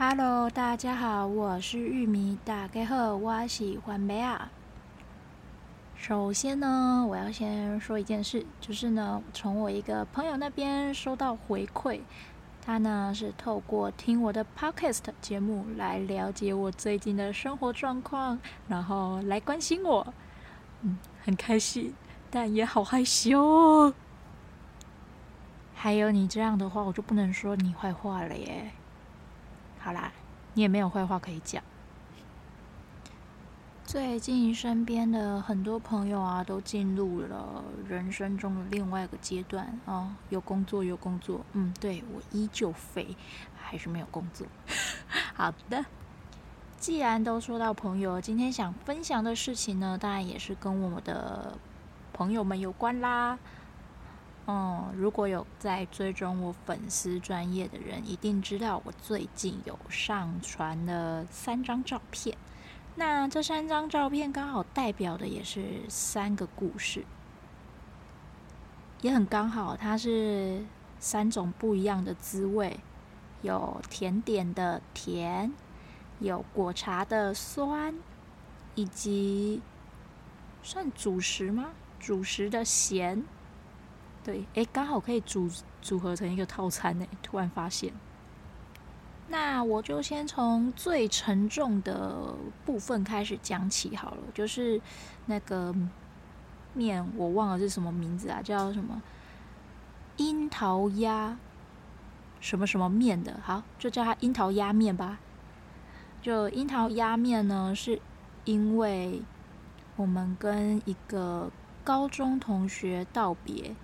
Hello，大家好，我是玉米，大家好，我喜欢梅啊。首先呢，我要先说一件事，就是呢，从我一个朋友那边收到回馈，他呢是透过听我的 Podcast 节目来了解我最近的生活状况，然后来关心我，嗯，很开心，但也好害羞。还有你这样的话，我就不能说你坏话了耶。好啦，你也没有坏话可以讲。最近身边的很多朋友啊，都进入了人生中的另外一个阶段啊、哦，有工作有工作。嗯，对，我依旧肥，还是没有工作。好的，既然都说到朋友，今天想分享的事情呢，当然也是跟我的朋友们有关啦。嗯，如果有在追踪我粉丝专业的人，一定知道我最近有上传了三张照片。那这三张照片刚好代表的也是三个故事，也很刚好，它是三种不一样的滋味：有甜点的甜，有果茶的酸，以及算主食吗？主食的咸。对，哎，刚好可以组组合成一个套餐呢。突然发现，那我就先从最沉重的部分开始讲起好了，就是那个面，我忘了是什么名字啊，叫什么樱桃鸭什么什么面的，好，就叫它樱桃鸭面吧。就樱桃鸭面呢，是因为我们跟一个高中同学道别。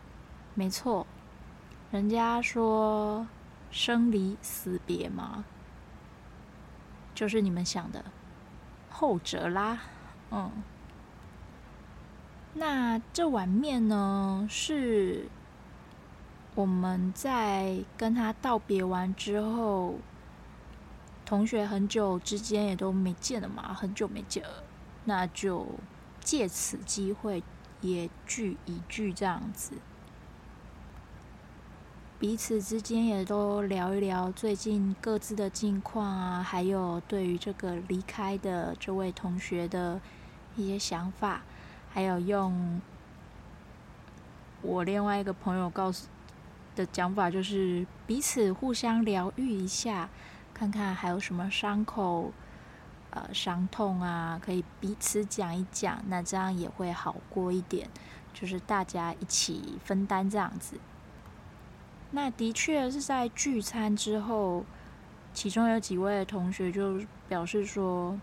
没错，人家说生离死别嘛，就是你们想的后者啦。嗯，那这碗面呢，是我们在跟他道别完之后，同学很久之间也都没见了嘛，很久没见了，那就借此机会也聚一聚这样子。彼此之间也都聊一聊最近各自的近况啊，还有对于这个离开的这位同学的一些想法，还有用我另外一个朋友告诉的讲法，就是彼此互相疗愈一下，看看还有什么伤口、呃伤痛啊，可以彼此讲一讲，那这样也会好过一点，就是大家一起分担这样子。那的确是在聚餐之后，其中有几位同学就表示说，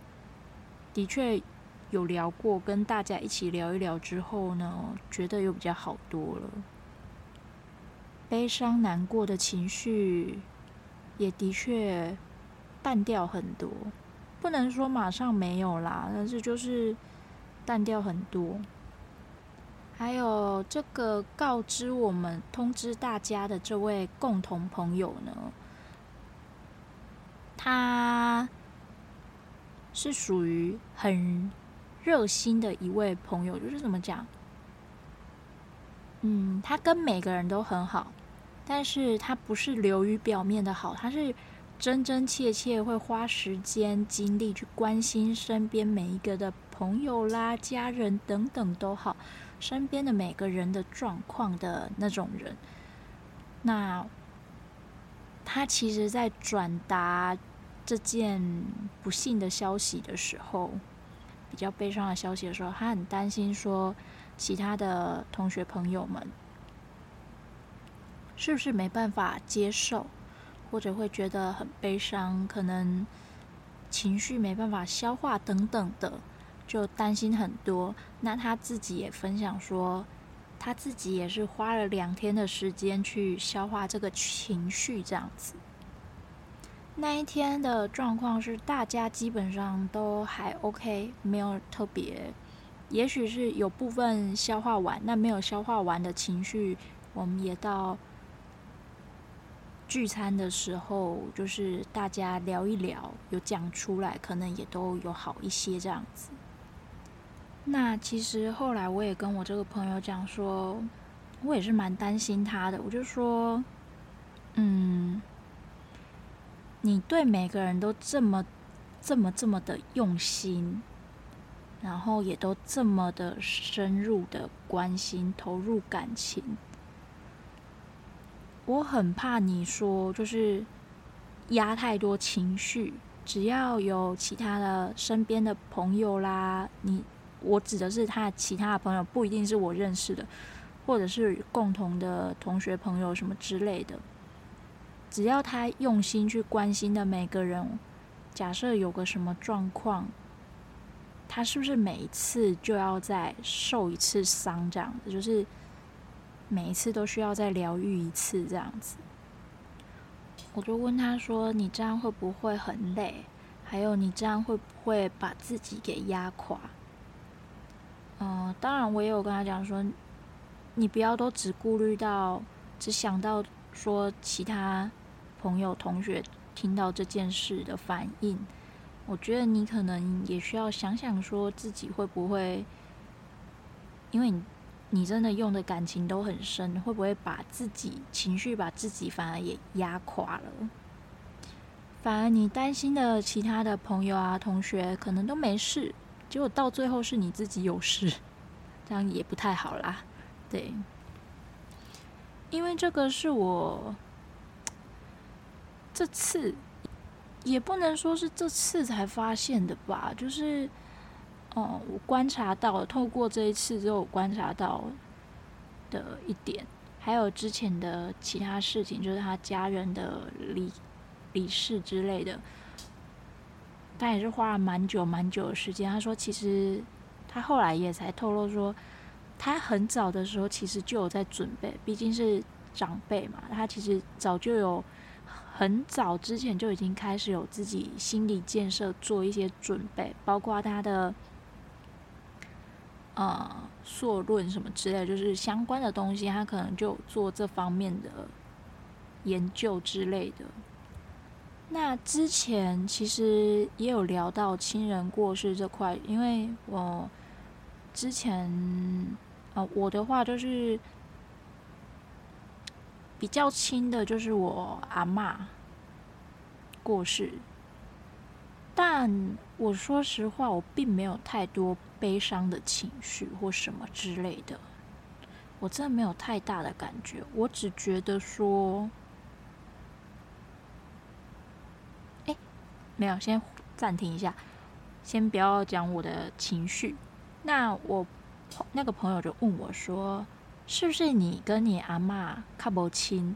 的确有聊过，跟大家一起聊一聊之后呢，觉得又比较好多了。悲伤难过的情绪也的确淡掉很多，不能说马上没有啦，但是就是淡掉很多。还有这个告知我们、通知大家的这位共同朋友呢，他是属于很热心的一位朋友，就是怎么讲？嗯，他跟每个人都很好，但是他不是流于表面的好，他是真真切切会花时间精力去关心身边每一个的朋友啦、家人等等都好。身边的每个人的状况的那种人，那他其实，在转达这件不幸的消息的时候，比较悲伤的消息的时候，他很担心说，其他的同学朋友们是不是没办法接受，或者会觉得很悲伤，可能情绪没办法消化等等的。就担心很多，那他自己也分享说，他自己也是花了两天的时间去消化这个情绪，这样子。那一天的状况是，大家基本上都还 OK，没有特别，也许是有部分消化完，那没有消化完的情绪，我们也到聚餐的时候，就是大家聊一聊，有讲出来，可能也都有好一些这样子。那其实后来我也跟我这个朋友讲说，我也是蛮担心他的。我就说，嗯，你对每个人都这么、这么、这么的用心，然后也都这么的深入的关心、投入感情，我很怕你说就是压太多情绪。只要有其他的身边的朋友啦，你我指的是他其他的朋友，不一定是我认识的，或者是共同的同学朋友什么之类的。只要他用心去关心的每个人，假设有个什么状况，他是不是每一次就要再受一次伤这样子？就是每一次都需要再疗愈一次这样子。我就问他说：“你这样会不会很累？还有你这样会不会把自己给压垮？”嗯，当然我也有跟他讲说：“你不要都只顾虑到，只想到说其他朋友同学听到这件事的反应。我觉得你可能也需要想想说自己会不会，因为你。”你真的用的感情都很深，会不会把自己情绪把自己反而也压垮了？反而你担心的其他的朋友啊、同学可能都没事，结果到最后是你自己有事，这样也不太好啦。对，因为这个是我这次也不能说是这次才发现的吧，就是。哦，我观察到，透过这一次之后，我观察到的一点，还有之前的其他事情，就是他家人的离离世之类的，他也是花了蛮久蛮久的时间。他说，其实他后来也才透露说，他很早的时候其实就有在准备，毕竟是长辈嘛，他其实早就有很早之前就已经开始有自己心理建设，做一些准备，包括他的。呃，硕论什么之类，就是相关的东西，他可能就做这方面的研究之类的。那之前其实也有聊到亲人过世这块，因为我之前啊、我的话就是比较亲的，就是我阿嬷过世。但我说实话，我并没有太多悲伤的情绪或什么之类的，我真的没有太大的感觉。我只觉得说，没有，先暂停一下，先不要讲我的情绪。那我那个朋友就问我说：“是不是你跟你阿嬷较无亲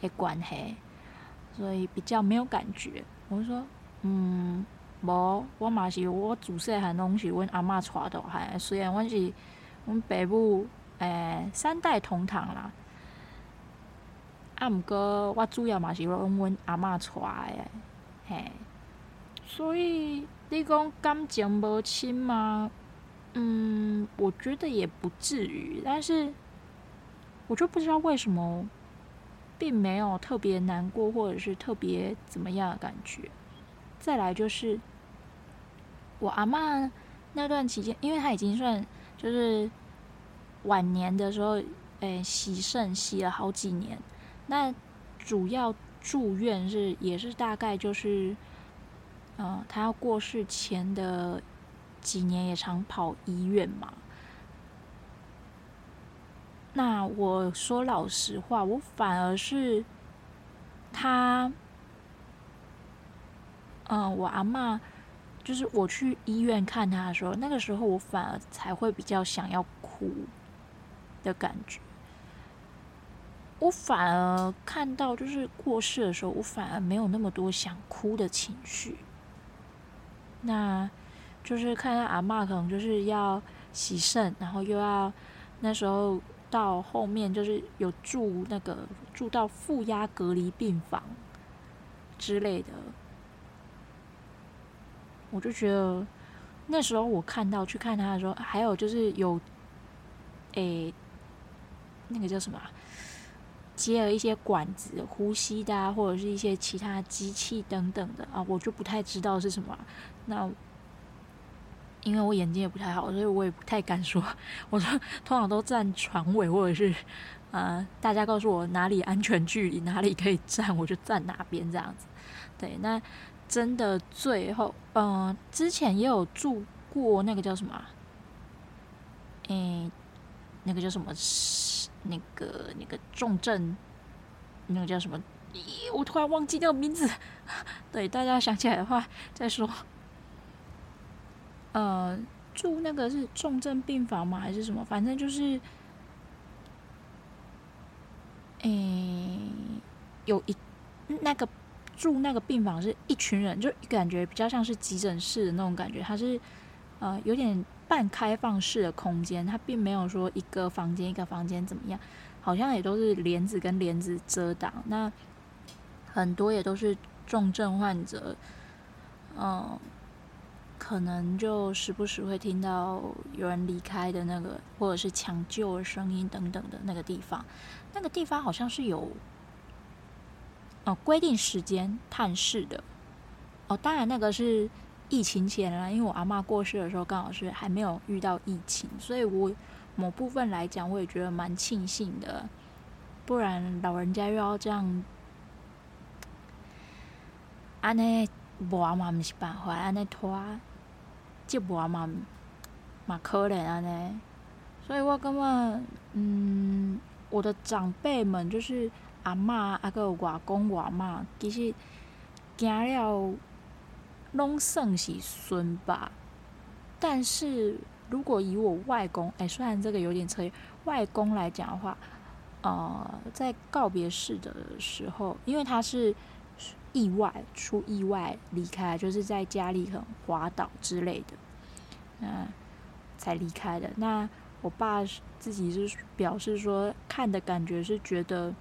的关系，所以比较没有感觉？”我说。嗯，无，我嘛是我自细汉拢是阮阿嬷带大汉，虽然阮是阮爸母诶、三代同堂啦，啊，毋过我主要嘛是阮阮阿嬷带诶，嘿，所以你讲感情无亲吗？嗯，我觉得也不至于，但是我就不知道为什么，并没有特别难过或者是特别怎么样的感觉。再来就是我阿嬷那段期间，因为她已经算就是晚年的时候，诶，洗肾洗了好几年。那主要住院是也是大概就是，嗯，他要过世前的几年也常跑医院嘛。那我说老实话，我反而是他。嗯，我阿嬷就是我去医院看他的时候，那个时候我反而才会比较想要哭的感觉。我反而看到就是过世的时候，我反而没有那么多想哭的情绪。那就是看到阿嬷可能就是要洗肾，然后又要那时候到后面就是有住那个住到负压隔离病房之类的。我就觉得那时候我看到去看他的时候，还有就是有，诶、那个叫什么，接了一些管子呼吸的啊，或者是一些其他机器等等的啊，我就不太知道是什么。那因为我眼睛也不太好，所以我也不太敢说。我说通常都站船尾，或者是呃，大家告诉我哪里安全距离，哪里可以站，我就站哪边这样子。对，那真的最后，嗯、之前也有住过那个叫什么？诶，那个叫什么？那个那个重症，那个叫什么？咦，我突然忘记那个名字。对，大家想起来的话再说。呃，住那个是重症病房吗？还是什么？反正就是，诶，有一那个住那个病房是一群人，就感觉比较像是急诊室的那种感觉。它是呃有点半开放式的空间，它并没有说一个房间一个房间怎么样，好像也都是帘子跟帘子遮挡。那很多也都是重症患者，嗯、可能就时不时会听到有人离开的那个，或者是抢救的声音等等的那个地方。那个地方好像是有哦规定时间探视的哦。当然那个是疫情前了，因为我阿嬷过世的时候刚好是还没有遇到疫情，所以我某部分来讲我也觉得蛮庆幸的。不然老人家又要这样，安尼无阿嬷不是办法，安尼拖。这无嘛嘛可怜安尼，所以我感觉，嗯，我的长辈们就是阿嬷、阿个外公、外妈，其实行了拢算是孙吧。但是如果以我外公，哎，虽然这个有点扯，外公来讲的话，呃，在告别式的时候，因为他是。意外出意外离开，就是在家里可能滑倒之类的，嗯，才离开的。那我爸自己是表示说，看的感觉是觉得，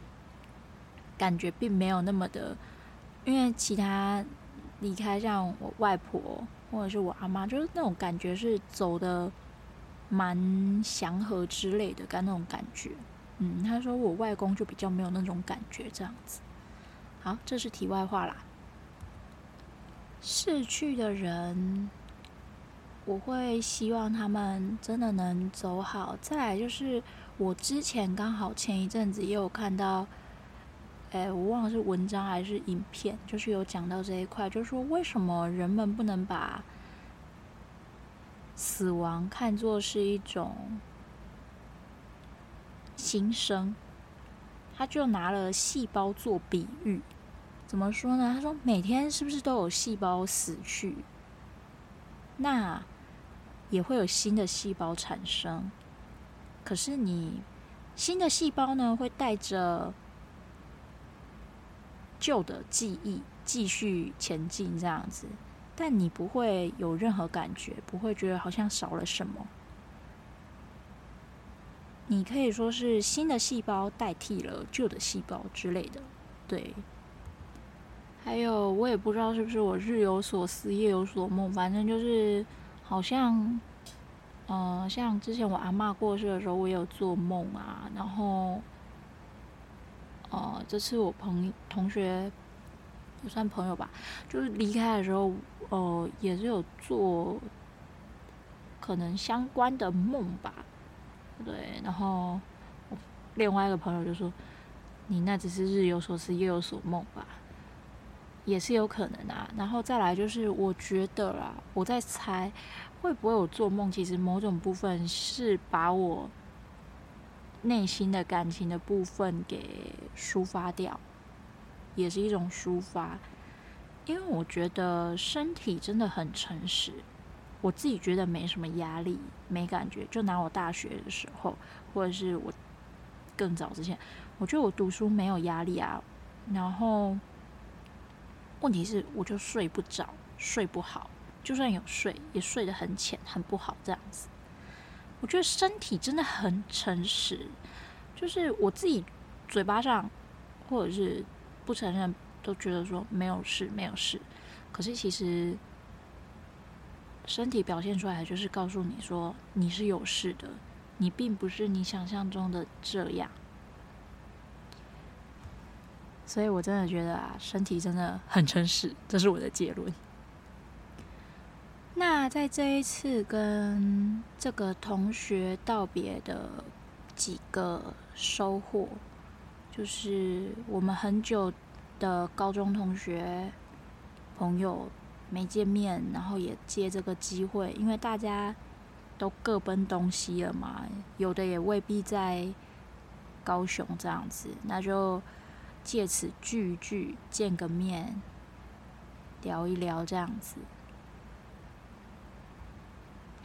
感觉并没有那么的，因为其他离开像我外婆或者是我阿妈，就是那种感觉是走的蛮祥和之类的，跟那种感觉。嗯，他说我外公就比较没有那种感觉，这样子。好，这是题外话啦。逝去的人，我会希望他们真的能走好。再来就是，我之前刚好前一阵子也有看到，哎，我忘了是文章还是影片，就是有讲到这一块，就是说为什么人们不能把死亡看作是一种新生？他就拿了细胞做比喻。怎么说呢？他说每天是不是都有细胞死去？那也会有新的细胞产生。可是你新的细胞呢，会带着旧的记忆继续前进，这样子。但你不会有任何感觉，不会觉得好像少了什么。你可以说是新的细胞代替了旧的细胞之类的，对。还有，我也不知道是不是我日有所思，夜有所梦，反正就是好像，嗯、像之前我阿嬷过世的时候，我也有做梦啊。然后，呃，这次我朋同学不算朋友吧，就是离开的时候，呃，也是有做可能相关的梦吧。对，然后另外一个朋友就说：“你那只是日有所思，夜有所梦吧。”也是有可能啊，然后再来就是，我觉得啦，我在猜会不会有做梦，其实某种部分是把我内心的感情的部分给抒发掉，也是一种抒发。因为我觉得身体真的很诚实，我自己觉得没什么压力，没感觉。就拿我大学的时候，或者是我更早之前，我觉得我读书没有压力啊，然后。问题是，我就睡不着，睡不好，就算有睡，也睡得很浅，很不好这样子。我觉得身体真的很诚实，就是我自己嘴巴上或者是不承认，都觉得说没有事，没有事。可是其实身体表现出来就是告诉你说你是有事的，你并不是你想象中的这样。所以我真的觉得啊，身体真的很诚实，这是我的结论。那在这一次跟这个同学道别的几个收获，就是我们很久的高中同学朋友没见面，然后也借这个机会，因为大家都各奔东西了嘛，有的也未必在高雄这样子，那就借此聚一聚，见个面，聊一聊这样子。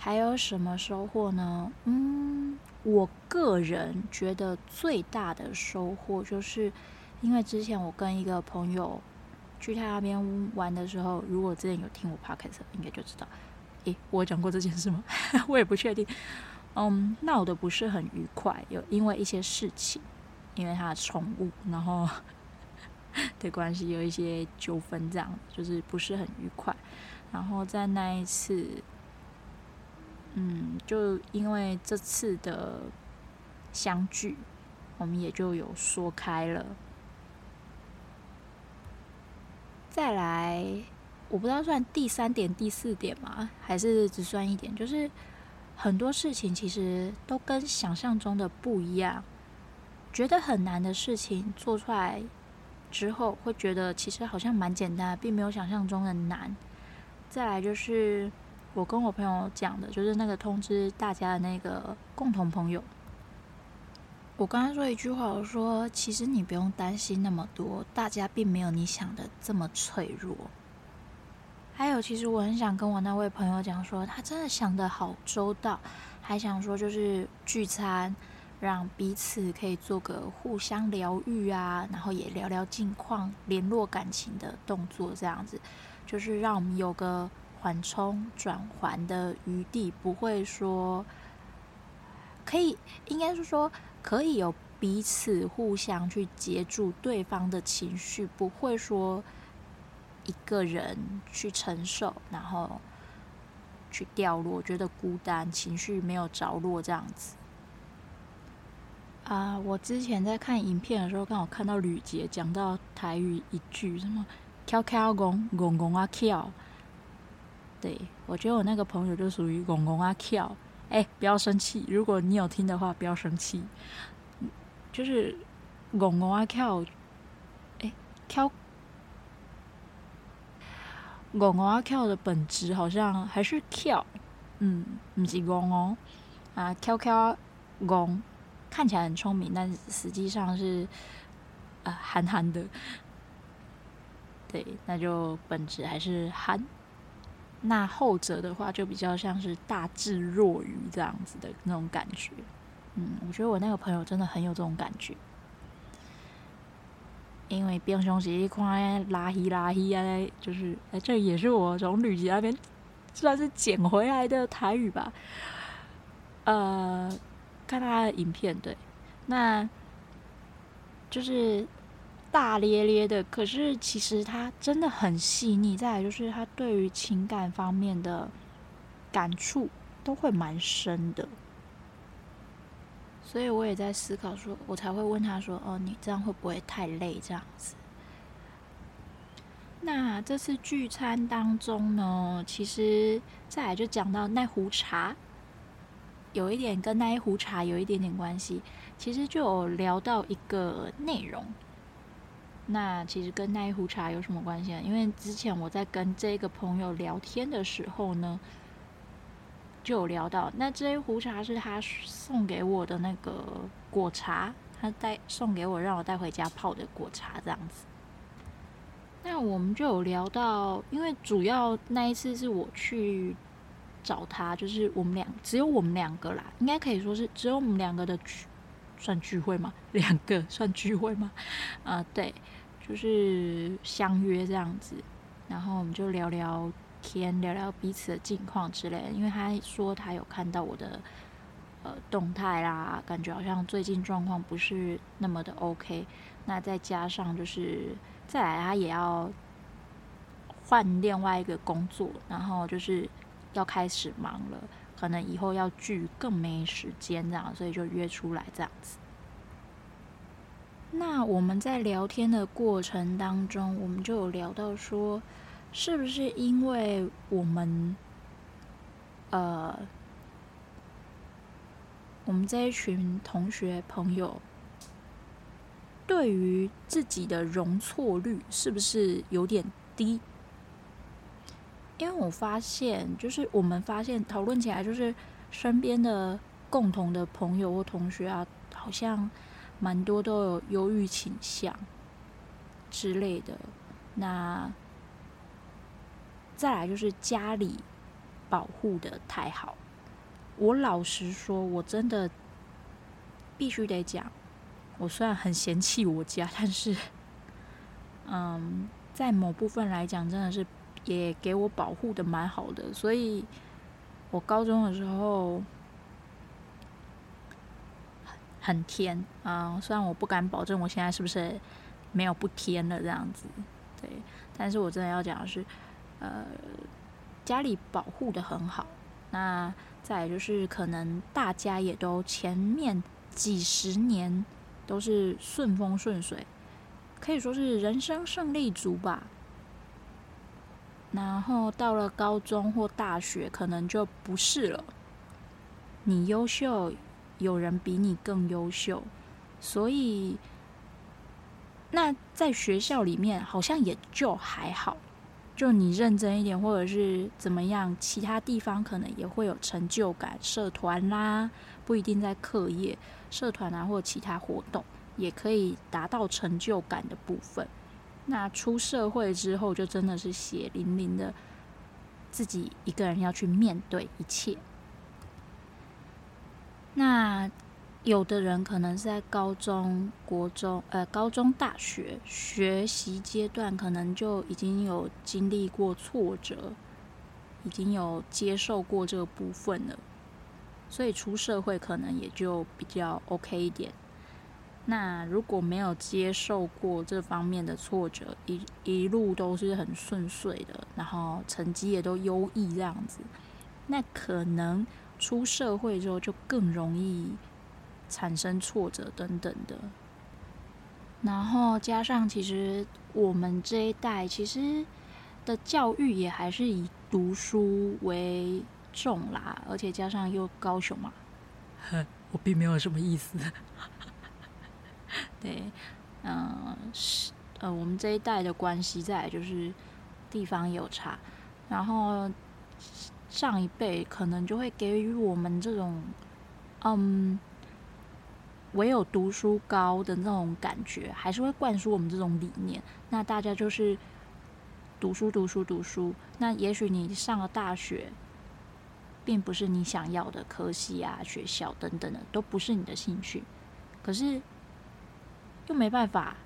还有什么收获呢？嗯，我个人觉得最大的收获，就是因为之前我跟一个朋友去他那边玩的时候，如果之前有听我 podcast，应该就知道，诶，我讲过这件事吗？我也不确定。嗯，闹得不是很愉快，有因为一些事情，因为他的宠物，然后的关系有一些纠纷，这样就是不是很愉快。然后在那一次。嗯，就因为这次的相聚，我们也就有说开了。再来，我不知道算第三点、第四点嘛，还是只算一点，就是很多事情其实都跟想象中的不一样。觉得很难的事情做出来之后，会觉得其实好像蛮简单，并没有想象中的难。再来就是。我跟我朋友讲的，就是那个通知大家的那个共同朋友。我刚刚说一句话，我说：“其实你不用担心那么多，大家并没有你想的这么脆弱。”还有，其实我很想跟我那位朋友讲说，他真的想得好周到，还想说就是聚餐，让彼此可以做个互相疗愈啊，然后也聊聊近况、联络感情的动作，这样子，就是让我们有个。缓冲转圜的余地，不会说可以，应该是说可以有彼此互相去接住对方的情绪，不会说一个人去承受，然后去掉落，觉得孤单，情绪没有着落这样子。啊，我之前在看影片的时候，刚好看到吕杰讲到台语一句什么“翘翘戆，戆戆啊翘”。对，我觉得我那个朋友就属于公公啊跳，哎，不要生气，如果你有听的话，不要生气，就是公公啊跳，哎，跳，公公啊跳的本质好像还是跳，嗯，不是公哦，啊，跳跳公，看起来很聪明，但实际上是啊憨憨的，对，那就本质还是憨。那后者的话，就比较像是大智若愚这样子的那种感觉。嗯，我觉得我那个朋友真的很有这种感觉，因为平常时一块拉稀拉稀啊，就是哎，这也是我从吕捷那边算是捡回来的台语吧。呃，看他的影片，对，那就是。大咧咧的，可是其实他真的很细腻。再来就是他对于情感方面的感触都会蛮深的，所以我也在思考说，我才会问他说：“哦，你这样会不会太累？”这样子。那这次聚餐当中呢，其实再来就讲到那壶茶，有一点跟那一壶茶有一点点关系。其实就有聊到一个内容。那其实跟那一壶茶有什么关系呢？因为之前我在跟这个朋友聊天的时候呢，就有聊到，那这一壶茶是他送给我的那个果茶，他带送给我让我带回家泡的果茶这样子。那我们就有聊到，因为主要那一次是我去找他，就是我们两只有我们两个啦，应该可以说是只有我们两个的算聚会吗？两个算聚会吗？啊、对。就是相约这样子，然后我们就聊聊天，聊聊彼此的近况之类的。因为他说他有看到我的呃动态啦，感觉好像最近状况不是那么的 OK。那再加上就是再来，他也要换另外一个工作，然后就是要开始忙了，可能以后要聚更没时间这样，所以就约出来这样子。那我们在聊天的过程当中，我们就有聊到说，是不是因为我们呃，我们这一群同学朋友，对于自己的容错率是不是有点低？因为我发现，就是我们发现讨论起来，就是身边的共同的朋友或同学啊，好像蛮多都有忧郁倾向之类的。那再来就是家里。保护得太好，我老实说，我真的必须得讲，我虽然很嫌弃我家，但是，嗯，在某部分来讲，真的是也给我保护的蛮好的。所以，我高中的时候很天啊，虽然我不敢保证我现在是不是没有不天了这样子，对，但是我真的要讲的是，呃。家里保护的很好，那再就是可能大家也都前面几十年都是顺风顺水，可以说是人生胜利组吧。然后到了高中或大学，可能就不是了。你优秀，有人比你更优秀，所以那在学校里面好像也就还好。就你认真一点，或者是怎么样，其他地方可能也会有成就感。社团啦，不一定在课业，社团啊，或其他活动，也可以达到成就感的部分。那出社会之后，就真的是血淋淋的，自己一个人要去面对一切。那。有的人可能是在高中、国中，呃，高中、大学学习阶段，可能就已经有经历过挫折，已经有接受过这个部分了，所以出社会可能也就比较 OK 一点。那如果没有接受过这方面的挫折，一一路都是很顺遂的，然后成绩也都优异这样子，那可能出社会之后就更容易。产生挫折等等的，然后加上其实我们这一代其实的教育也还是以读书为重啦，而且加上又高雄嘛，我并没有什么意思。对，嗯，是呃，我们这一代的关系在就是地方有差，然后上一辈可能就会给予我们这种，嗯。唯有读书高的那种感觉，还是会灌输我们这种理念。那大家就是读书、读书、读书。那也许你上了大学，并不是你想要的科系啊、学校等等的，都不是你的兴趣。可是又没办法，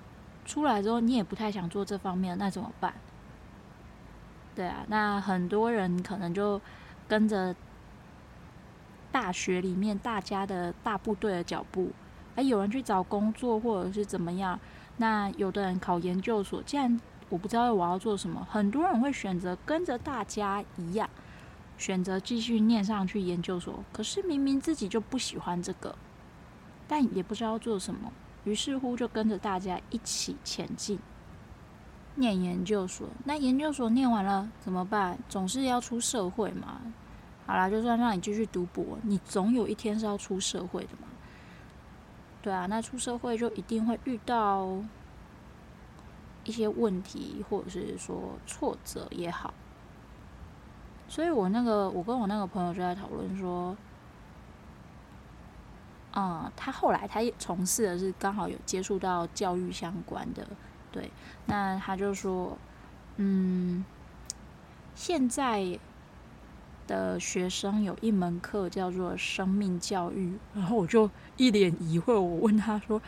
出来之后你也不太想做这方面，那怎么办？对啊，那很多人可能就跟着大学里面大家的大部队的脚步。哎，有人去找工作，或者是怎么样？那有的人考研究所，既然我不知道我要做什么，很多人会选择跟着大家一样，选择继续念上去研究所。可是明明自己就不喜欢这个，但也不知道做什么，于是乎就跟着大家一起前进，念研究所。那研究所念完了怎么办？总是要出社会嘛。好啦，就算让你继续读博，你总有一天是要出社会的嘛。对啊，那出社会就一定会遇到一些问题，或者是说挫折也好。所以我那个，我跟我那个朋友就在讨论说，嗯，他后来他也从事的是刚好有接触到教育相关的，对，那他就说，嗯，现在。的学生有一门课叫做生命教育，然后我就一脸疑惑，我问他说：“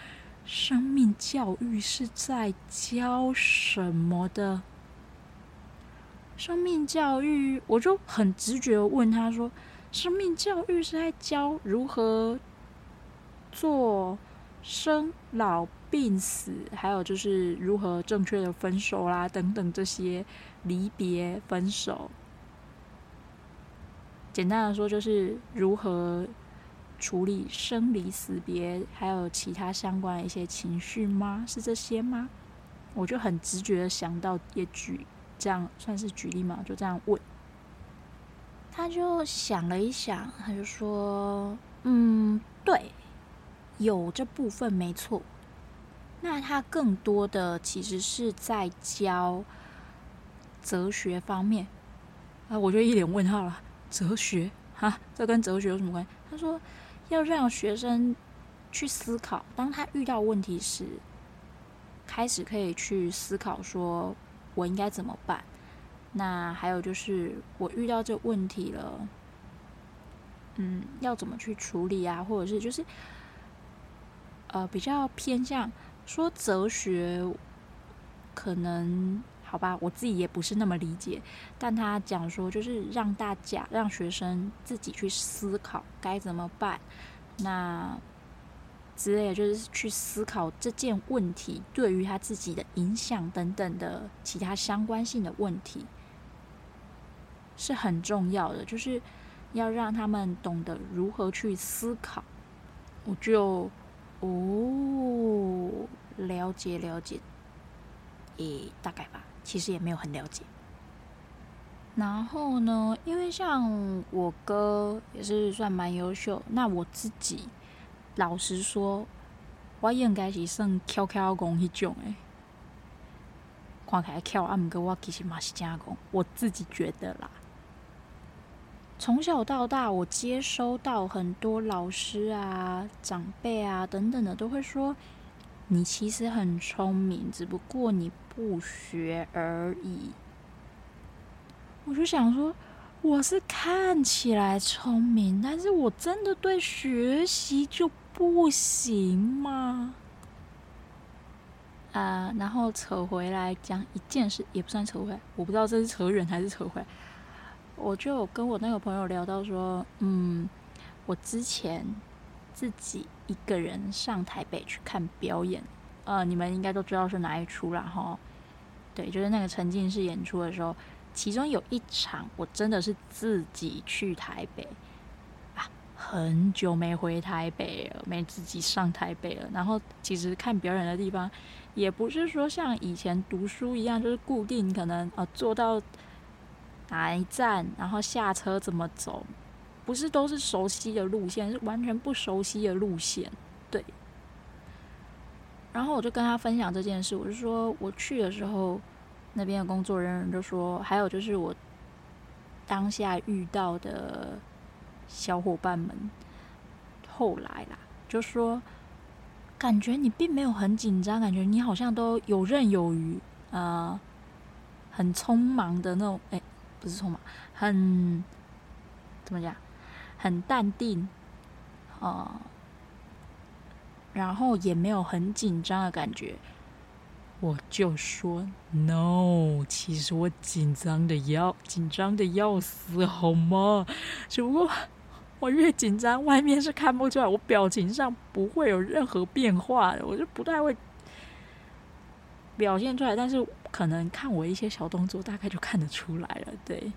生命教育是在教什么的？”生命教育，我就很直觉问他说：“生命教育是在教如何做生老病死，还有就是如何正确的分手啦，等等这些离别分手。”简单的说，就是如何处理生离死别，还有其他相关的一些情绪吗？是这些吗？我就很直觉的想到，也举这样算是举例嘛，就这样问。他就想了一想，他就说：“嗯，对，有这部分没错。那他更多的其实是在教哲学方面。”啊，我就一脸问号了。哲学？哈，这跟哲学有什么关系？他说要让学生去思考，当他遇到问题时，开始可以去思考，说我应该怎么办。那还有就是，我遇到这问题了，嗯，要怎么去处理啊？或者是就是，呃，比较偏向说哲学，可能好吧，我自己也不是那么理解。但他讲说，就是让大家让学生自己去思考该怎么办，那之类的，就是去思考这件问题对于他自己的影响等等的其他相关性的问题。是很重要的，就是要让他们懂得如何去思考。我就哦，了解了解，诶，大概吧，其实也没有很了解。然后呢，因为像我哥也是算蛮优秀，那我自己老实说，我应该是算翘翘工迄种诶，看起来翘，啊，毋过我其实嘛是正工，我自己觉得啦。从小到大，我接收到很多老师啊、长辈啊等等的，都会说你其实很聪明，只不过你不学而已。我就想说，我是看起来聪明，但是我真的对学习就不行吗？啊、然后扯回来讲一件事，也不算扯回来，我不知道这是扯远还是扯回来。我就跟我那个朋友聊到说，嗯，我之前自己一个人上台北去看表演，呃，你们应该都知道是哪一出了哈。对，就是那个沉浸式演出的时候，其中有一场我真的是自己去台北啊，很久没回台北了，没自己上台北了。然后其实看表演的地方，也不是说像以前读书一样，就是固定可能呃坐到。哪一站，然后下车怎么走，不是都是熟悉的路线，是完全不熟悉的路线。对。然后我就跟他分享这件事，我就说我去的时候，那边的工作人员就说，还有就是我当下遇到的小伙伴们，后来啦，就说感觉你并没有很紧张，感觉你好像都游刃有余，呃，很匆忙的那种，哎。不是匆忙，很怎么讲？很淡定，呃，然后也没有很紧张的感觉。我就说，no，其实我紧张的要紧张的要死，好吗？只不过我越紧张，外面是看不出来，我表情上不会有任何变化的，我就不太会表现出来，但是。可能看我一些小动作，大概就看得出来了。对，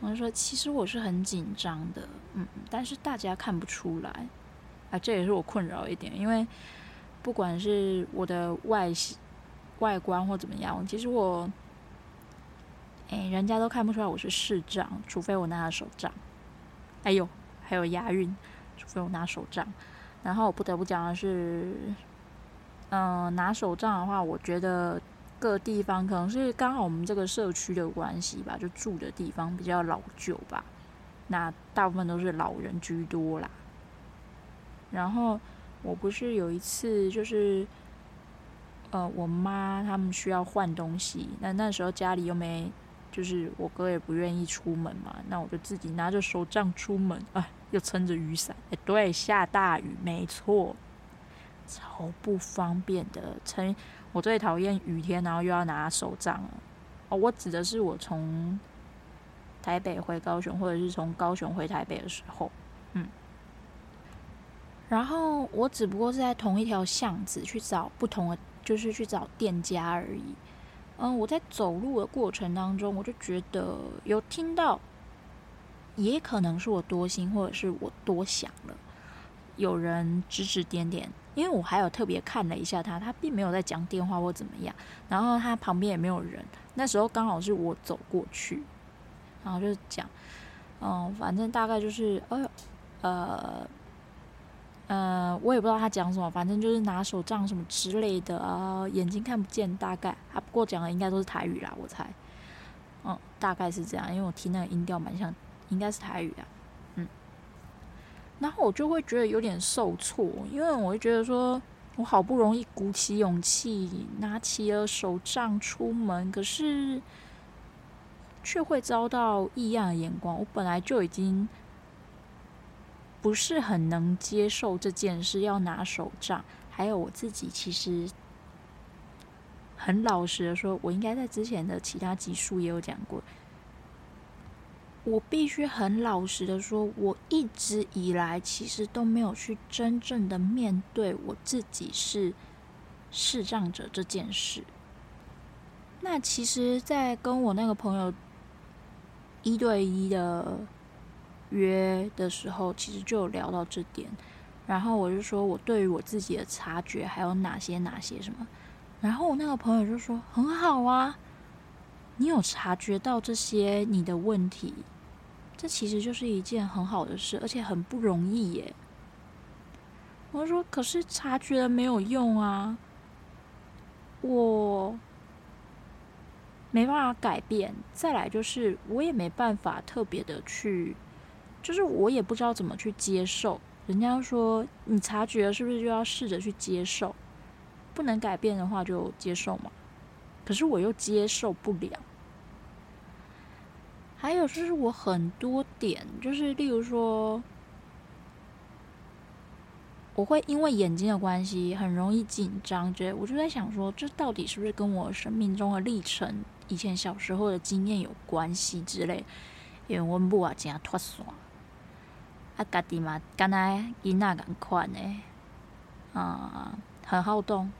我就说，其实我是很紧张的，嗯，但是大家看不出来，啊，这也是我困扰一点，因为不管是我的外形外观或怎么样，其实我，哎，人家都看不出来我是视障，除非我拿了手杖。哎呦，还有押韵，除非我拿手杖。然后我不得不讲的是，嗯、拿手杖的话，我觉得。各地方可能是刚好我们这个社区的关系吧，就住的地方比较老旧吧，那大部分都是老人居多啦。然后我不是有一次就是，呃，我妈他们需要换东西，那那时候家里又没，就是我哥也不愿意出门嘛，那我就自己拿着手杖出门，啊，又撑着雨伞，哎，对，下大雨，没错，超不方便的，撑。我最讨厌雨天，然后又要拿手杖。哦，我指的是我从台北回高雄，或者是从高雄回台北的时候，嗯。然后我只不过是在同一条巷子去找不同的，就是去找店家而已。嗯，我在走路的过程当中，我就觉得有听到，也可能是我多心，或者是我多想了，有人指指点点。因为我还有特别看了一下他，他并没有在讲电话或怎么样，然后他旁边也没有人。那时候刚好是我走过去，然后就讲，嗯，反正大概就是，哎呦，呃，呃，我也不知道他讲什么，反正就是拿手杖什么之类的啊，眼睛看不见，大概他不过讲的应该都是台语啦，我猜，嗯，大概是这样，因为我听那个音调蛮像，应该是台语啊，然后我就会觉得有点受挫，因为我会觉得说。我好不容易鼓起勇气拿起了手杖出门，可是却会遭到异样的眼光。我本来就已经不是很能接受这件事，要拿手杖。还有我自己，其实很老实的说，我应该在之前的其他集数也有讲过。我必须很老实的说，我一直以来其实都没有去真正的面对我自己是视障者这件事。那其实，在跟我那个朋友一对一的约的时候，其实就聊到这点。然后我就说我对于我自己的察觉还有哪些哪些什么。然后我那个朋友就说很好啊，你有察觉到这些你的问题。这其实就是一件很好的事，而且很不容易耶。我说，可是察觉了没有用啊，我没办法改变。再来就是，我也没办法特别的去，就是我也不知道怎么去接受。人家说，你察觉了，是不是就要试着去接受？不能改变的话，就接受嘛。可是我又接受不了。还有就是我很多点，就是例如说，我会因为眼睛的关系很容易紧张，觉得我就在想说，这到底是不是跟我生命中的历程、以前小时候的经验有关系之类？因为我母啊，真脱线，啊，家己嘛，敢若囡仔共款的，啊、嗯，很好动。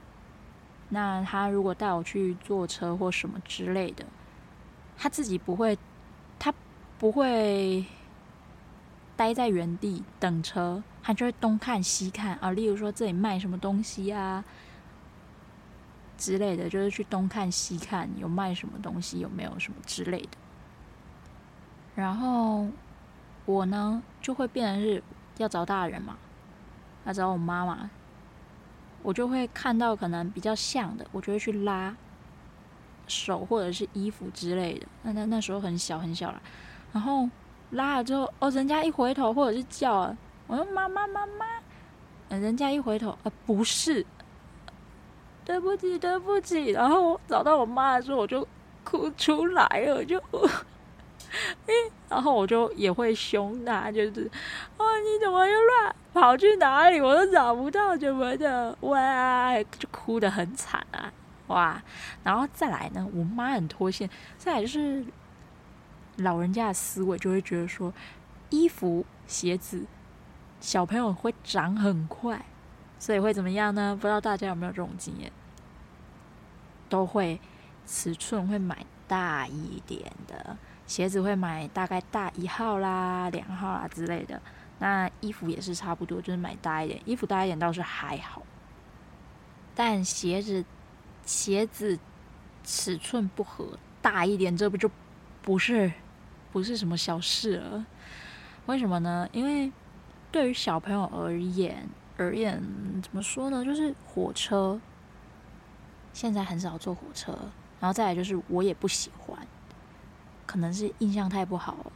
那他如果带我去坐车或什么之类的，他自己不会。不会待在原地等车，他就会东看西看啊。例如说这里卖什么东西啊之类的，就是去东看西看，有卖什么东西，有没有什么之类的。然后我呢，就会变成是要找大人嘛，要找我妈妈，我就会看到可能比较像的，我就会去拉手或者是衣服之类的。那那那时候很小很小了。然后拉了之后，哦，人家一回头或者是叫了，我说妈妈妈妈，人家一回头，呃，不是，对不起对不起。然后找到我妈的时候，我就哭出来了，我就，然后我就也会凶他，就是，哦，你怎么又乱跑去哪里？我都找不到什么的，哇，就哭得很惨啊，哇，然后再来呢，我妈很脱线，再来就是。老人家的思维就会觉得说，衣服、鞋子，小朋友会长很快，所以会怎么样呢？不知道大家有没有这种经验？都会尺寸会买大一点的，鞋子会买大概大一号啦、两号啦之类的。那衣服也是差不多，就是买大一点。衣服大一点倒是还好，但鞋子鞋子尺寸不合，大一点，这不就不是？不是什么小事了，为什么呢？因为对于小朋友而言，而言怎么说呢？就是火车现在很少坐火车，然后再来就是我也不喜欢，可能是印象太不好了。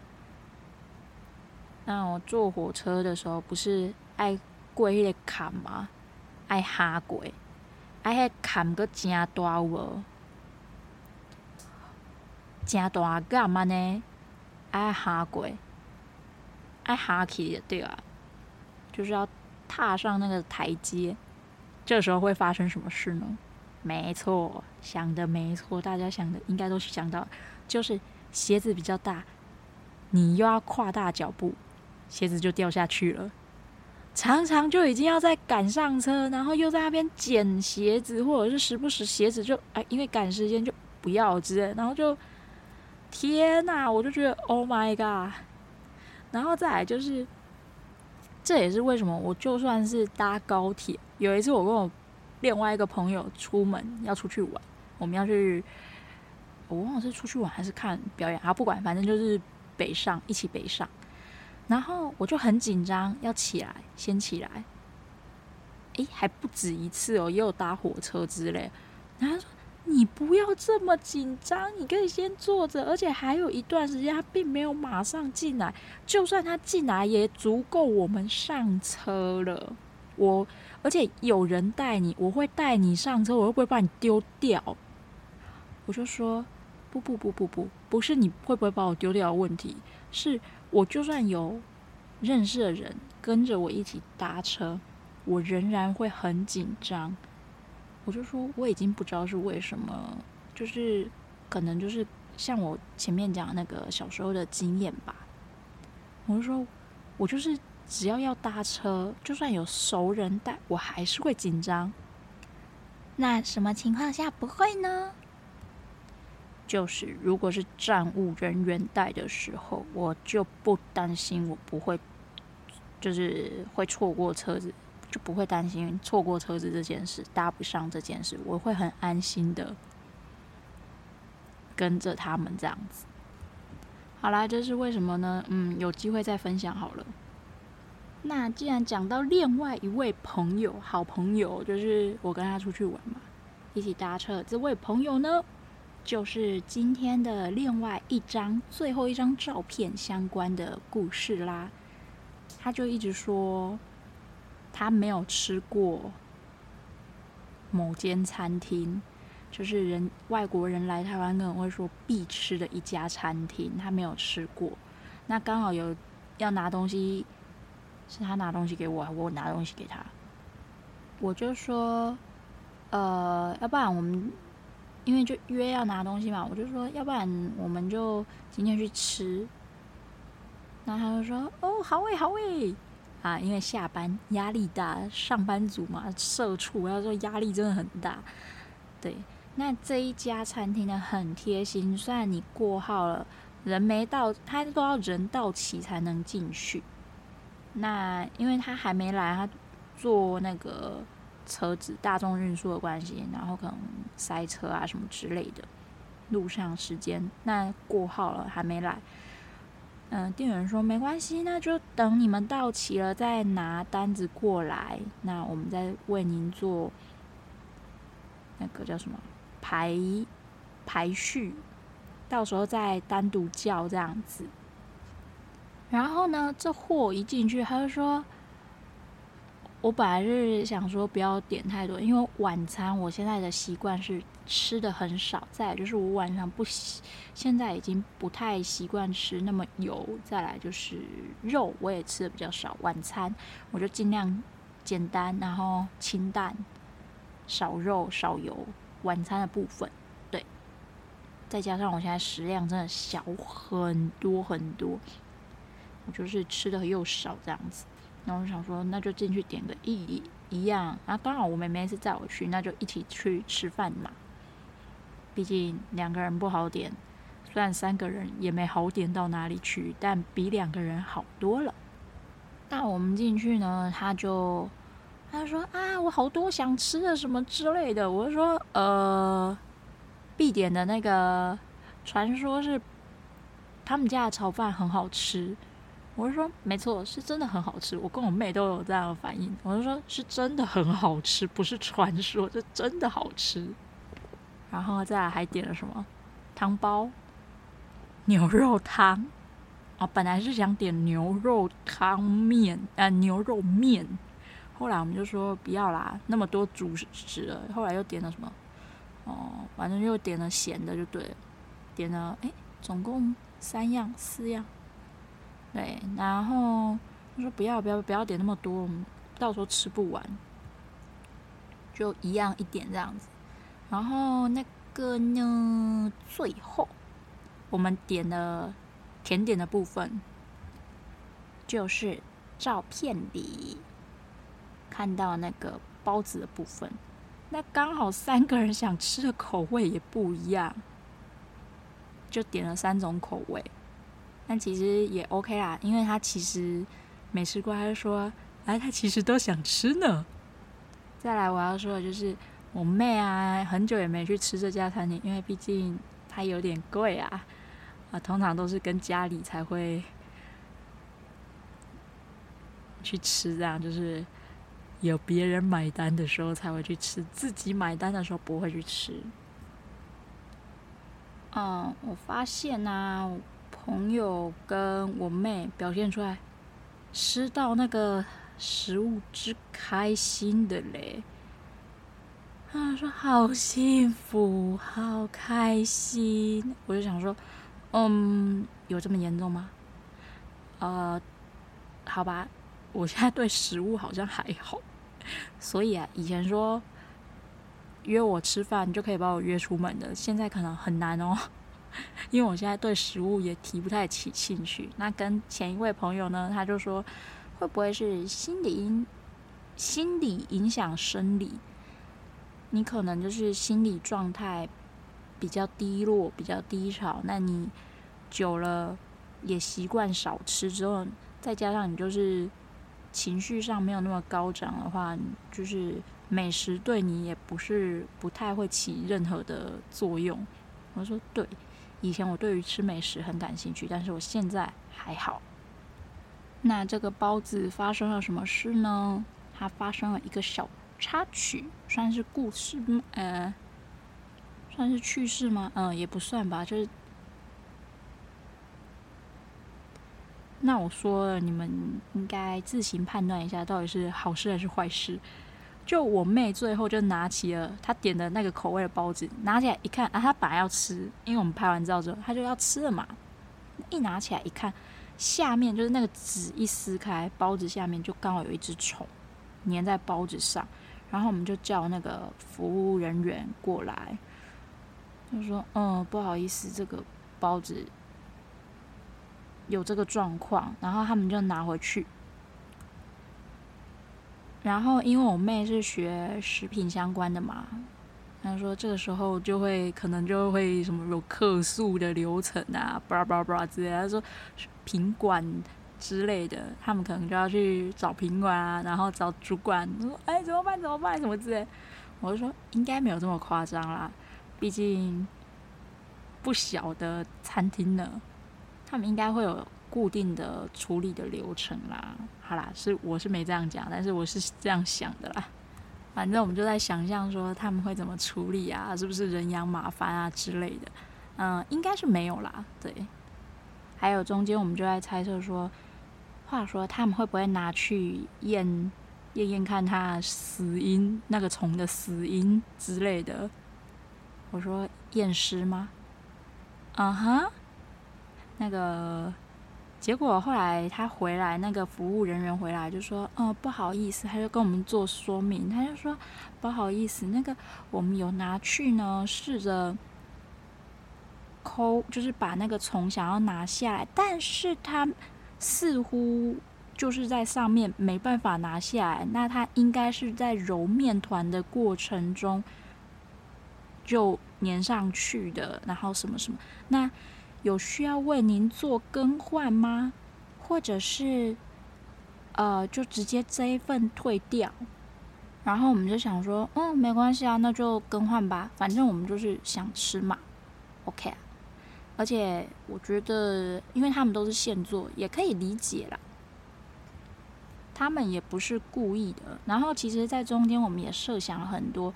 那我坐火车的时候，不是爱过那个坎吗？爱哈过，爱那坎个真大有无？真大干嘛呢？爱哈鬼，爱哈起，对啊，就是要踏上那个台阶，这时候会发生什么事呢？没错，想的没错，大家想的应该都是想到，就是鞋子比较大，你又要跨大脚步，鞋子就掉下去了。常常就已经要在赶上车，然后又在那边捡鞋子，或者是时不时鞋子就哎，因为赶时间就不要之类，然后就。天呐，我就觉得 Oh my God，然后再来就是，这也是为什么我就算是搭高铁，有一次我跟我另外一个朋友出门要出去玩，我们要去，我忘了是出去玩还是看表演啊，不管，反正就是北上，一起北上。然后我就很紧张，要起来，先起来。诶，还不止一次哦，也有搭火车之类。然后他说：“你不要这么紧张，你可以先坐着，而且还有一段时间他并没有马上进来。就算他进来，也足够我们上车了。我而且有人带你，我会带你上车，我会不会把你丢掉？”我就说：“不不不不不，不是你会不会把我丢掉的问题，是。”我就算有认识的人跟着我一起搭车，我仍然会很紧张。我就说我已经不知道是为什么，就是可能就是像我前面讲那个小时候的经验吧。我就说，我就是只要要搭车，就算有熟人带，我还是会紧张。那什么情况下不会呢？就是，如果是站务人员带的时候，我就不担心我不会，就是会错过车子，就不会担心错过车子这件事，搭不上这件事，我会很安心的跟着他们这样子。好啦，这是为什么呢？嗯，有机会再分享好了。那既然讲到另外一位朋友，好朋友，就是我跟他出去玩嘛，一起搭车，这位朋友呢？就是今天的另外一张最后一张照片相关的故事啦。他就一直说他没有吃过某间餐厅，就是人外国人来台湾可能会说必吃的一家餐厅，他没有吃过。那刚好有要拿东西，是他拿东西给我，我拿东西给他？我就说，呃，要不然我们。因为就约要拿东西嘛，我就说，要不然我们就今天去吃。那他就说，哦，好诶，好诶，啊，因为下班压力大，上班族嘛，社畜，要说压力真的很大。对，那这一家餐厅呢，很贴心，虽然你过号了，人没到，他都要人到齐才能进去。那因为他还没来，他坐那个。车子大众运输的关系，然后可能塞车啊什么之类的，路上时间那过号了还没来，嗯、店员说没关系，那就等你们到齐了再拿单子过来，那我们再为您做那个叫什么排排序，到时候再单独叫这样子。然后呢，这货一进去，他就说。我本来是想说不要点太多，因为晚餐我现在的习惯是吃的很少。再来就是我晚上不习，现在已经不太习惯吃那么油。再来就是肉我也吃的比较少，晚餐我就尽量简单，然后清淡，少肉少油。晚餐的部分，对，再加上我现在食量真的小很多很多，我就是吃的又少这样子。然后我想说，那就进去点个一一样。然后刚好我妹妹是载我去，那就一起去吃饭嘛。毕竟两个人不好点，虽然三个人也没好点到哪里去，但比两个人好多了。那我们进去呢，他就他说啊，我好多想吃的什么之类的。我就说呃，必点的那个，传说是他们家的炒饭很好吃。我就说没错，是真的很好吃。我跟我妹都有这样的反应。我就说是真的很好吃，不是传说，是真的好吃。然后再来还点了什么汤包、牛肉汤啊？本来是想点牛肉汤面，呃，牛肉面。后来我们就说不要啦，那么多主食了。后来又点了什么？哦，反正又点了咸的就对了。点了哎，总共三样四样。对，然后他说不要不要不要点那么多，我们到时候吃不完，就一样一点这样子。然后那个呢，最后我们点了甜点的部分，就是照片里看到那个包子的部分。那刚好三个人想吃的口味也不一样，就点了三种口味。但其实也 OK 啦，因为他其实没吃过，他说，哎，他其实都想吃呢。再来我要说的就是，我妹啊，很久也没去吃这家餐厅，因为毕竟它有点贵啊。啊，通常都是跟家里才会去吃，这样就是有别人买单的时候才会去吃，自己买单的时候不会去吃。嗯，我发现啊，朋友跟我妹表现出来吃到那个食物之开心的嘞。他说好幸福，好开心。我就想说，嗯，有这么严重吗？呃，好吧，我现在对食物好像还好。所以啊，以前说约我吃饭就可以把我约出门的，现在可能很难哦，因为我现在对食物也提不太起兴趣。那跟前一位朋友呢，他就说，会不会是心理因心理影响生理？你可能就是心理状态比较低落，比较低潮。那你久了也习惯少吃之后，再加上你就是情绪上没有那么高涨的话，就是美食对你也不是不太会起任何的作用。我说对，以前我对于吃美食很感兴趣，但是我现在还好。那这个包子发生了什么事呢？它发生了一个小。插曲算是故事吗？呃，算是趣事吗？嗯，也不算吧。就是，那我说了，你们应该自行判断一下，到底是好事还是坏事。就我妹最后就拿起了她点的那个口味的包子，拿起来一看啊，她本来要吃，因为我们拍完照之后，她就要吃了嘛。一拿起来一看，下面就是那个纸一撕开，包子下面就刚好有一只虫粘在包子上。然后我们就叫那个服务人员过来，就说：“嗯，不好意思，这个包子有这个状况。”然后他们就拿回去。然后因为我妹是学食品相关的嘛，她说这个时候就会可能就会什么有客诉的流程啊，巴拉巴拉巴拉之类的。她说品管。之类的，他们可能就要去找品管啊，然后找主管说：“哎，怎么办？怎么办？什么之类。”我就说：“应该没有这么夸张啦，毕竟不小的餐厅呢，他们应该会有固定的处理的流程啦。”好啦，是我是没这样讲，但是我是这样想的啦。反正我们就在想象说他们会怎么处理啊，是不是人仰马翻啊之类的？嗯，应该是没有啦。对，还有中间我们就在猜测说。话说他们会不会拿去验验验看它死因，那个虫的死因之类的？我说验尸吗？嗯哼，那个结果后来他回来，那个服务人员回来就说：“嗯，不好意思。”他就跟我们做说明，他就说：“不好意思，那个我们有拿去呢，试着抠，就是把那个虫想要拿下来，但是他。”似乎就是在上面没办法拿下来，那它应该是在揉面团的过程中就粘上去的，然后什么什么，那有需要为您做更换吗？或者是呃，就直接这一份退掉？然后我们就想说，嗯，没关系啊，那就更换吧，反正我们就是想吃嘛，OK 啊。而且我觉得，因为他们都是现做，也可以理解啦。他们也不是故意的。然后，其实，在中间我们也设想了很多，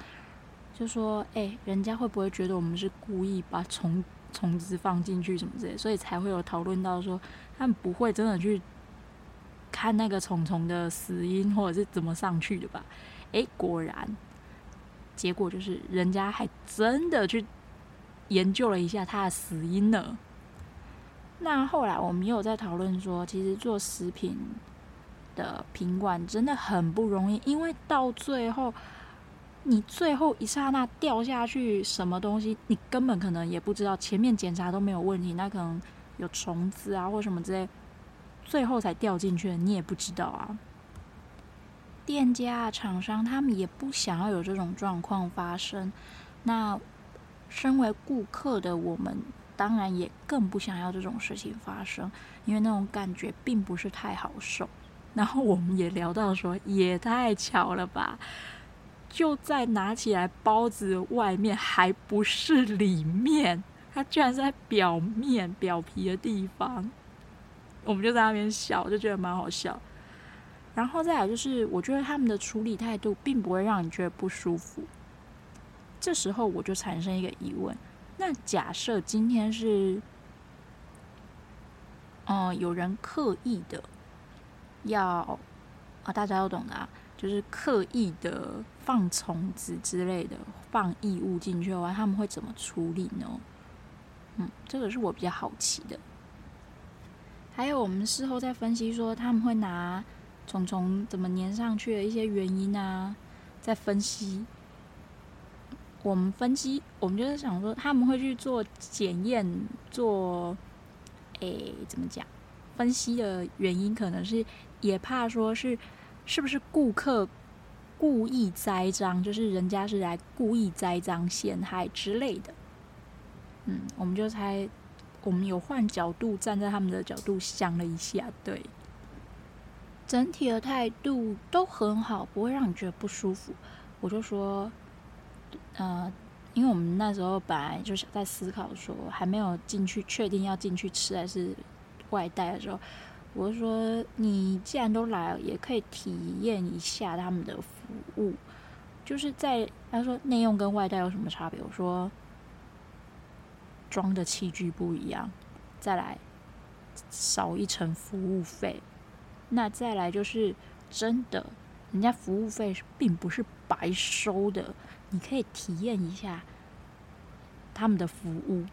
就说：“哎、人家会不会觉得我们是故意把虫虫子放进去什么之类？”所以才会有讨论到说，他们不会真的去看那个虫虫的死因或者是怎么上去的吧？哎、果然，结果就是人家还真的去。研究了一下它的死因呢。那后来我们又有在讨论说，其实做食品的品管真的很不容易，因为到最后，你最后一刹那掉下去什么东西，你根本可能也不知道，前面检查都没有问题，那可能有虫子啊或什么之类，最后才掉进去的，你也不知道啊。店家、厂商他们也不想要有这种状况发生，那。身为顾客的我们，当然也更不想要这种事情发生，因为那种感觉并不是太好受。然后我们也聊到说，也太巧了吧，就在拿起来包子外面，还不是里面，它居然是在表面表皮的地方。我们就在那边笑，就觉得蛮好笑。然后再来就是，我觉得他们的处理态度并不会让你觉得不舒服。这时候我就产生一个疑问：那假设今天是，嗯、有人刻意的要啊，大家都懂的啊，就是刻意的放虫子之类的，放异物进去的话，他们会怎么处理呢？嗯，这个是我比较好奇的。还有，我们事后再分析说，他们会拿虫虫怎么粘上去的一些原因啊，再分析。我们分析，我们就是想说，他们会去做检验，做，诶，怎么讲？分析的原因可能是也怕说是是不是顾客故意栽赃，就是人家是来故意栽赃陷害之类的。嗯，我们就猜。我们有换角度，站在他们的角度想了一下，对，整体的态度都很好，不会让你觉得不舒服。我就说，呃，因为我们那时候本来就想在思考说，还没有进去确定要进去吃还是外带的时候，我说，你既然都来了，也可以体验一下他们的服务。就是在他说内用跟外带有什么差别？我说。装的器具不一样，再来少一层服务费，那再来就是真的，人家服务费并不是白收的，你可以体验一下他们的服务。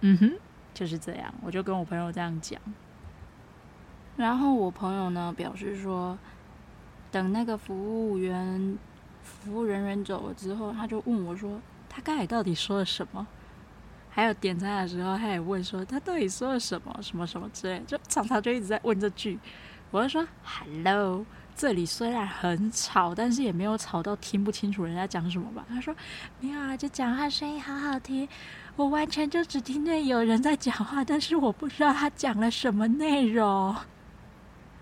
嗯哼，就是这样，我就跟我朋友这样讲。然后我朋友呢表示说，等那个服务员、服务人员走了之后，他就问我说，他刚才到底说了什么？还有点餐的时候，他也问说他到底说了什么什么什么之类，就常常就一直在问这句。我就说：“Hello，这里虽然很吵，但是也没有吵到听不清楚人家讲什么吧？”他说：“没有啊，就讲话声音好好听，我完全就只听见有人在讲话，但是我不知道他讲了什么内容。”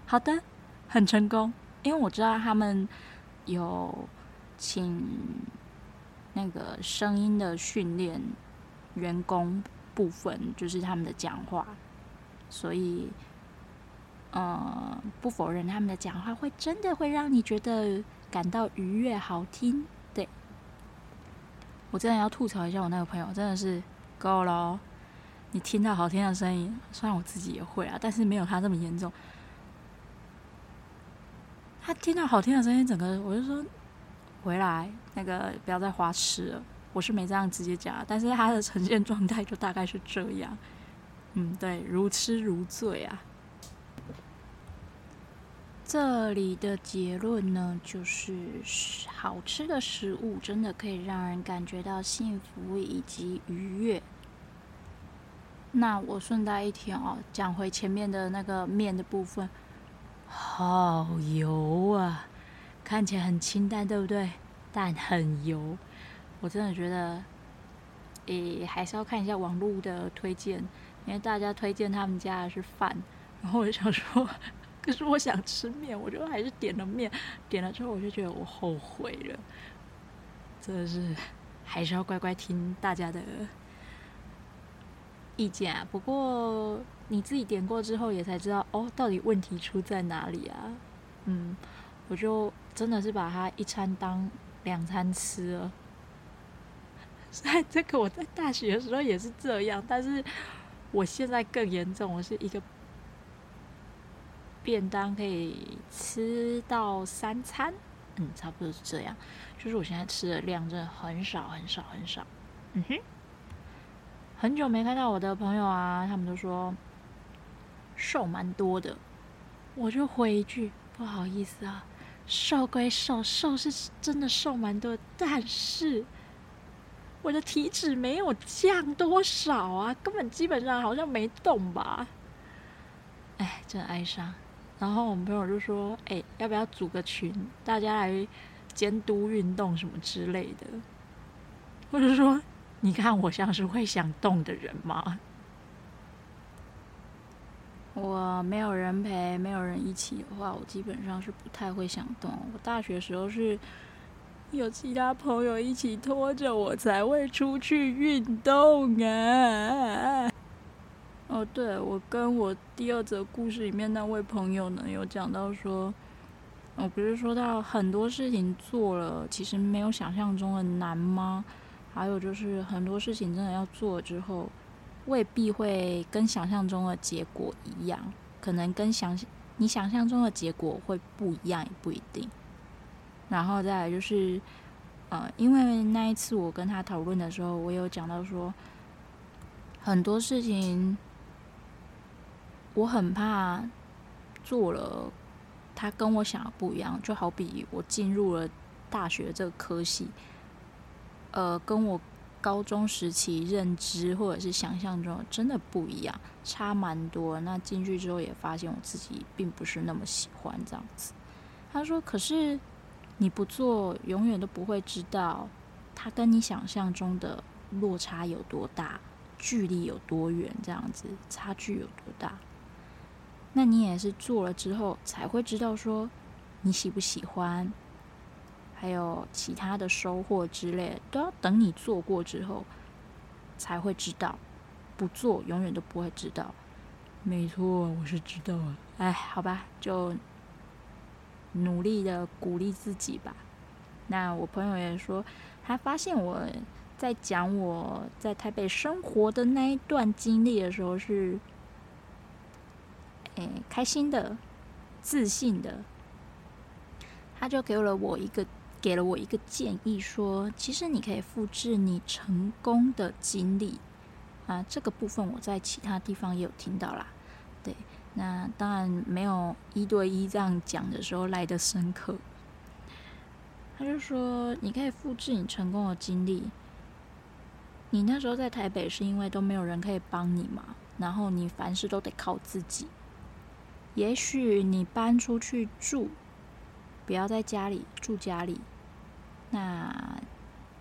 好的，很成功，因为我知道他们有请那个声音的训练。员工部分就是他们的讲话，所以，呃，不否认他们的讲话会真的会让你觉得感到愉悦、好听。对，我真的要吐槽一下我那个朋友，真的是够了。你听到好听的声音，虽然我自己也会啊，但是没有他这么严重。他听到好听的声音，整个我就说回来，那个不要再花痴了。我是没这样直接讲，但是他的呈现状态就大概是这样，嗯，对，如痴如醉啊。这里的结论呢，就是好吃的食物真的可以让人感觉到幸福以及愉悦。那我顺带一提哦，讲回前面的那个面的部分，好油啊，看起来很清淡，对不对？但很油。我真的觉得，诶、还是要看一下网络的推荐，因为大家推荐他们家的是饭，然后我就想说，可是我想吃面，我就还是点了面，点了之后我就觉得我后悔了，真的是还是要乖乖听大家的意见啊。不过你自己点过之后也才知道，哦，到底问题出在哪里啊？嗯，我就真的是把它一餐当两餐吃了。在这个我在大学的时候也是这样，但是我现在更严重，我是一个便当可以吃到三餐，嗯，差不多是这样。就是我现在吃的量真的很少很少很少，嗯哼。很久没看到我的朋友啊，他们都说瘦蛮多的，我就回一句不好意思啊，瘦归瘦，瘦是真的瘦蛮多，但是。我的体脂没有降多少啊，根本基本上好像没动吧。哎，真哀伤。然后我们朋友就说：“哎，要不要组个群，大家来监督运动什么之类的？”或者说：“你看我像是会想动的人吗？”我没有人陪，没有人一起的话，我基本上是不太会想动。我大学时候是。有其他朋友一起拖着我才会出去运动啊。哦，对，我跟我第二则故事里面那位朋友呢，有讲到说，我不是说到很多事情做了，其实没有想象中的难吗？还有就是很多事情真的要做之后，未必会跟想象中的结果一样，可能跟想你想象中的结果会不一样，也不一定。然后再来就是，呃，因为那一次我跟他讨论的时候，我有讲到说，很多事情。我很怕做了，他跟我想的不一样。就好比我进入了大学这个科系，呃，跟我高中时期认知或者是想象中真的不一样，差蛮多。那进去之后也发现我自己并不是那么喜欢这样子。他说：“可是你不做，永远都不会知道，他跟你想象中的落差有多大，距离有多远，这样子差距有多大。”那你也是做了之后才会知道说你喜不喜欢，还有其他的收获之类的，都要等你做过之后才会知道，不做永远都不会知道。没错，我是知道啊。哎，好吧，就努力的鼓励自己吧。那我朋友也说，他发现我在讲我在台北生活的那一段经历的时候是。诶，开心的、自信的，他就给了我一个给了我一个建议，说，其实你可以复制你成功的经历啊。这个部分我在其他地方也有听到啦。对，那当然没有一对一这样讲的时候来的深刻。他就说，你可以复制你成功的经历。你那时候在台北是因为都没有人可以帮你嘛，然后你凡事都得靠自己。也许你搬出去住，不要在家里住家里，那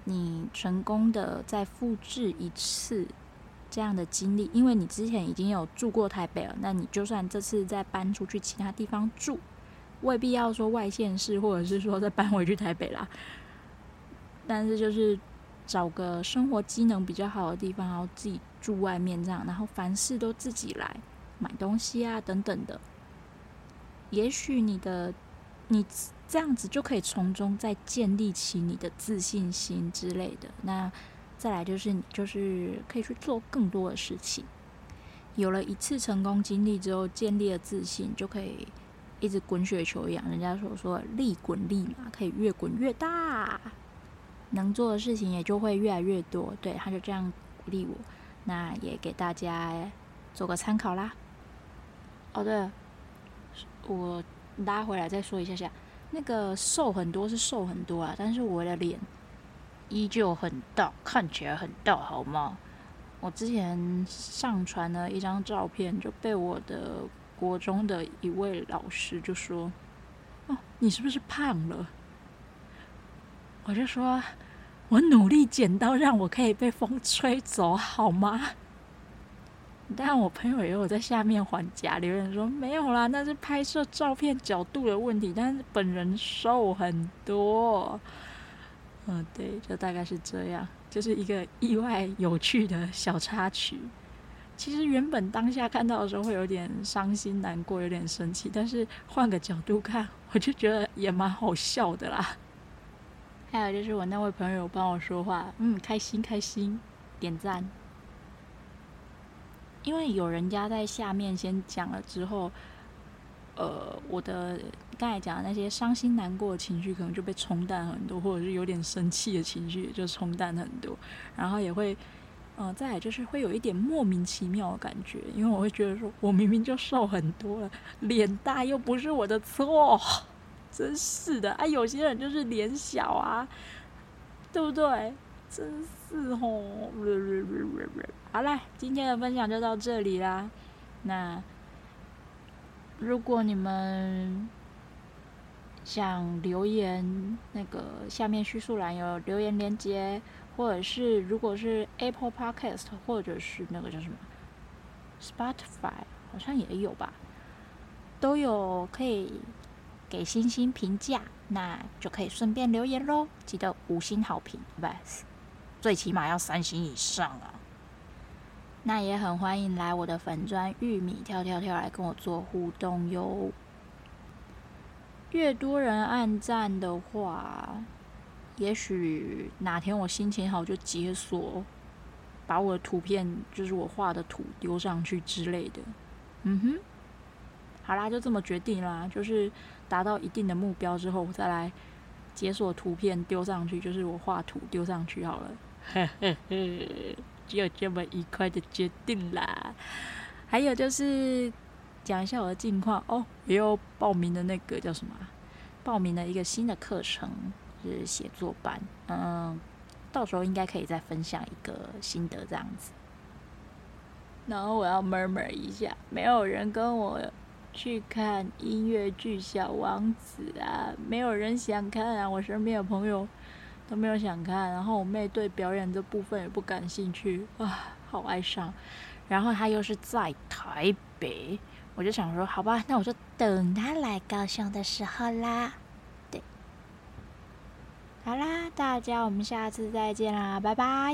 你成功的再复制一次这样的经历，因为你之前已经有住过台北了，那你就算这次再搬出去其他地方住，未必要说外县市，或者是说再搬回去台北啦。但是就是找个生活机能比较好的地方，然后自己住外面这样，然后凡事都自己来买东西啊等等的。也许你的你这样子就可以从中再建立起你的自信心之类的。那再来就是你就是可以去做更多的事情。有了一次成功经历之后，建立了自信，就可以一直滚雪球一样。人家所说力“滚利”嘛，可以越滚越大，能做的事情也就会越来越多。对，他就这样鼓励我，那也给大家做个参考啦。哦，对了。我拉回来再说一下下，那个瘦很多是瘦很多啊，但是我的脸依旧很大，看起来很大，好吗？我之前上传了一张照片，就被我的国中的一位老师就说：“哦，你是不是胖了？”我就说：“我努力减到让我可以被风吹走，好吗？”但我朋友也有在下面还假留言说，没有啦，那是拍摄照片角度的问题，但是本人瘦很多。嗯，对，就大概是这样，就是一个意外有趣的小插曲。其实原本当下看到的时候会有点伤心难过，有点生气，但是换个角度看，我就觉得也蛮好笑的啦。还有就是我那位朋友帮我说话，嗯，开心开心，点赞。因为有人家在下面先讲了之后，呃，我的刚才讲的那些伤心难过的情绪可能就被冲淡很多，或者是有点生气的情绪就冲淡很多，然后也会，呃，再来就是会有一点莫名其妙的感觉，因为我会觉得说我明明就瘦很多了，脸大又不是我的错，真是的啊！有些人就是脸小啊，对不对？真是哦。好啦，今天的分享就到这里啦。那如果你们想留言，那个下面叙述栏有留言连接，或者是如果是 Apple Podcast 或者是那个叫什么 Spotify，好像也有吧，都有可以给星星评价。那就可以顺便留言喽，记得五星好评，不，最起码要三星以上啊。那也很欢迎来我的粉砖玉米跳跳跳来跟我做互动哟。越多人按赞的话，也许哪天我心情好就解锁，把我的图片就是我画的图丢上去之类的。嗯哼，好啦，就这么决定啦，就是达到一定的目标之后，我再来解锁图片丢上去，就是我画图丢上去好了。只有这么愉快的决定啦。还有就是讲一下我的近况哦，也有报名的那个叫什么？报名了一个新的课程，就是写作班。嗯，到时候应该可以再分享一个心得这样子。然后我要 murmur 一下，没有人跟我去看音乐剧《小王子》啊，没有人想看啊，我身边的朋友。都没有想看，然后我妹对表演这部分也不感兴趣啊，好哀伤。然后她又是在台北，我就想说，好吧，那我就等她来高雄的时候啦。对，好啦，大家我们下次再见啦，拜拜。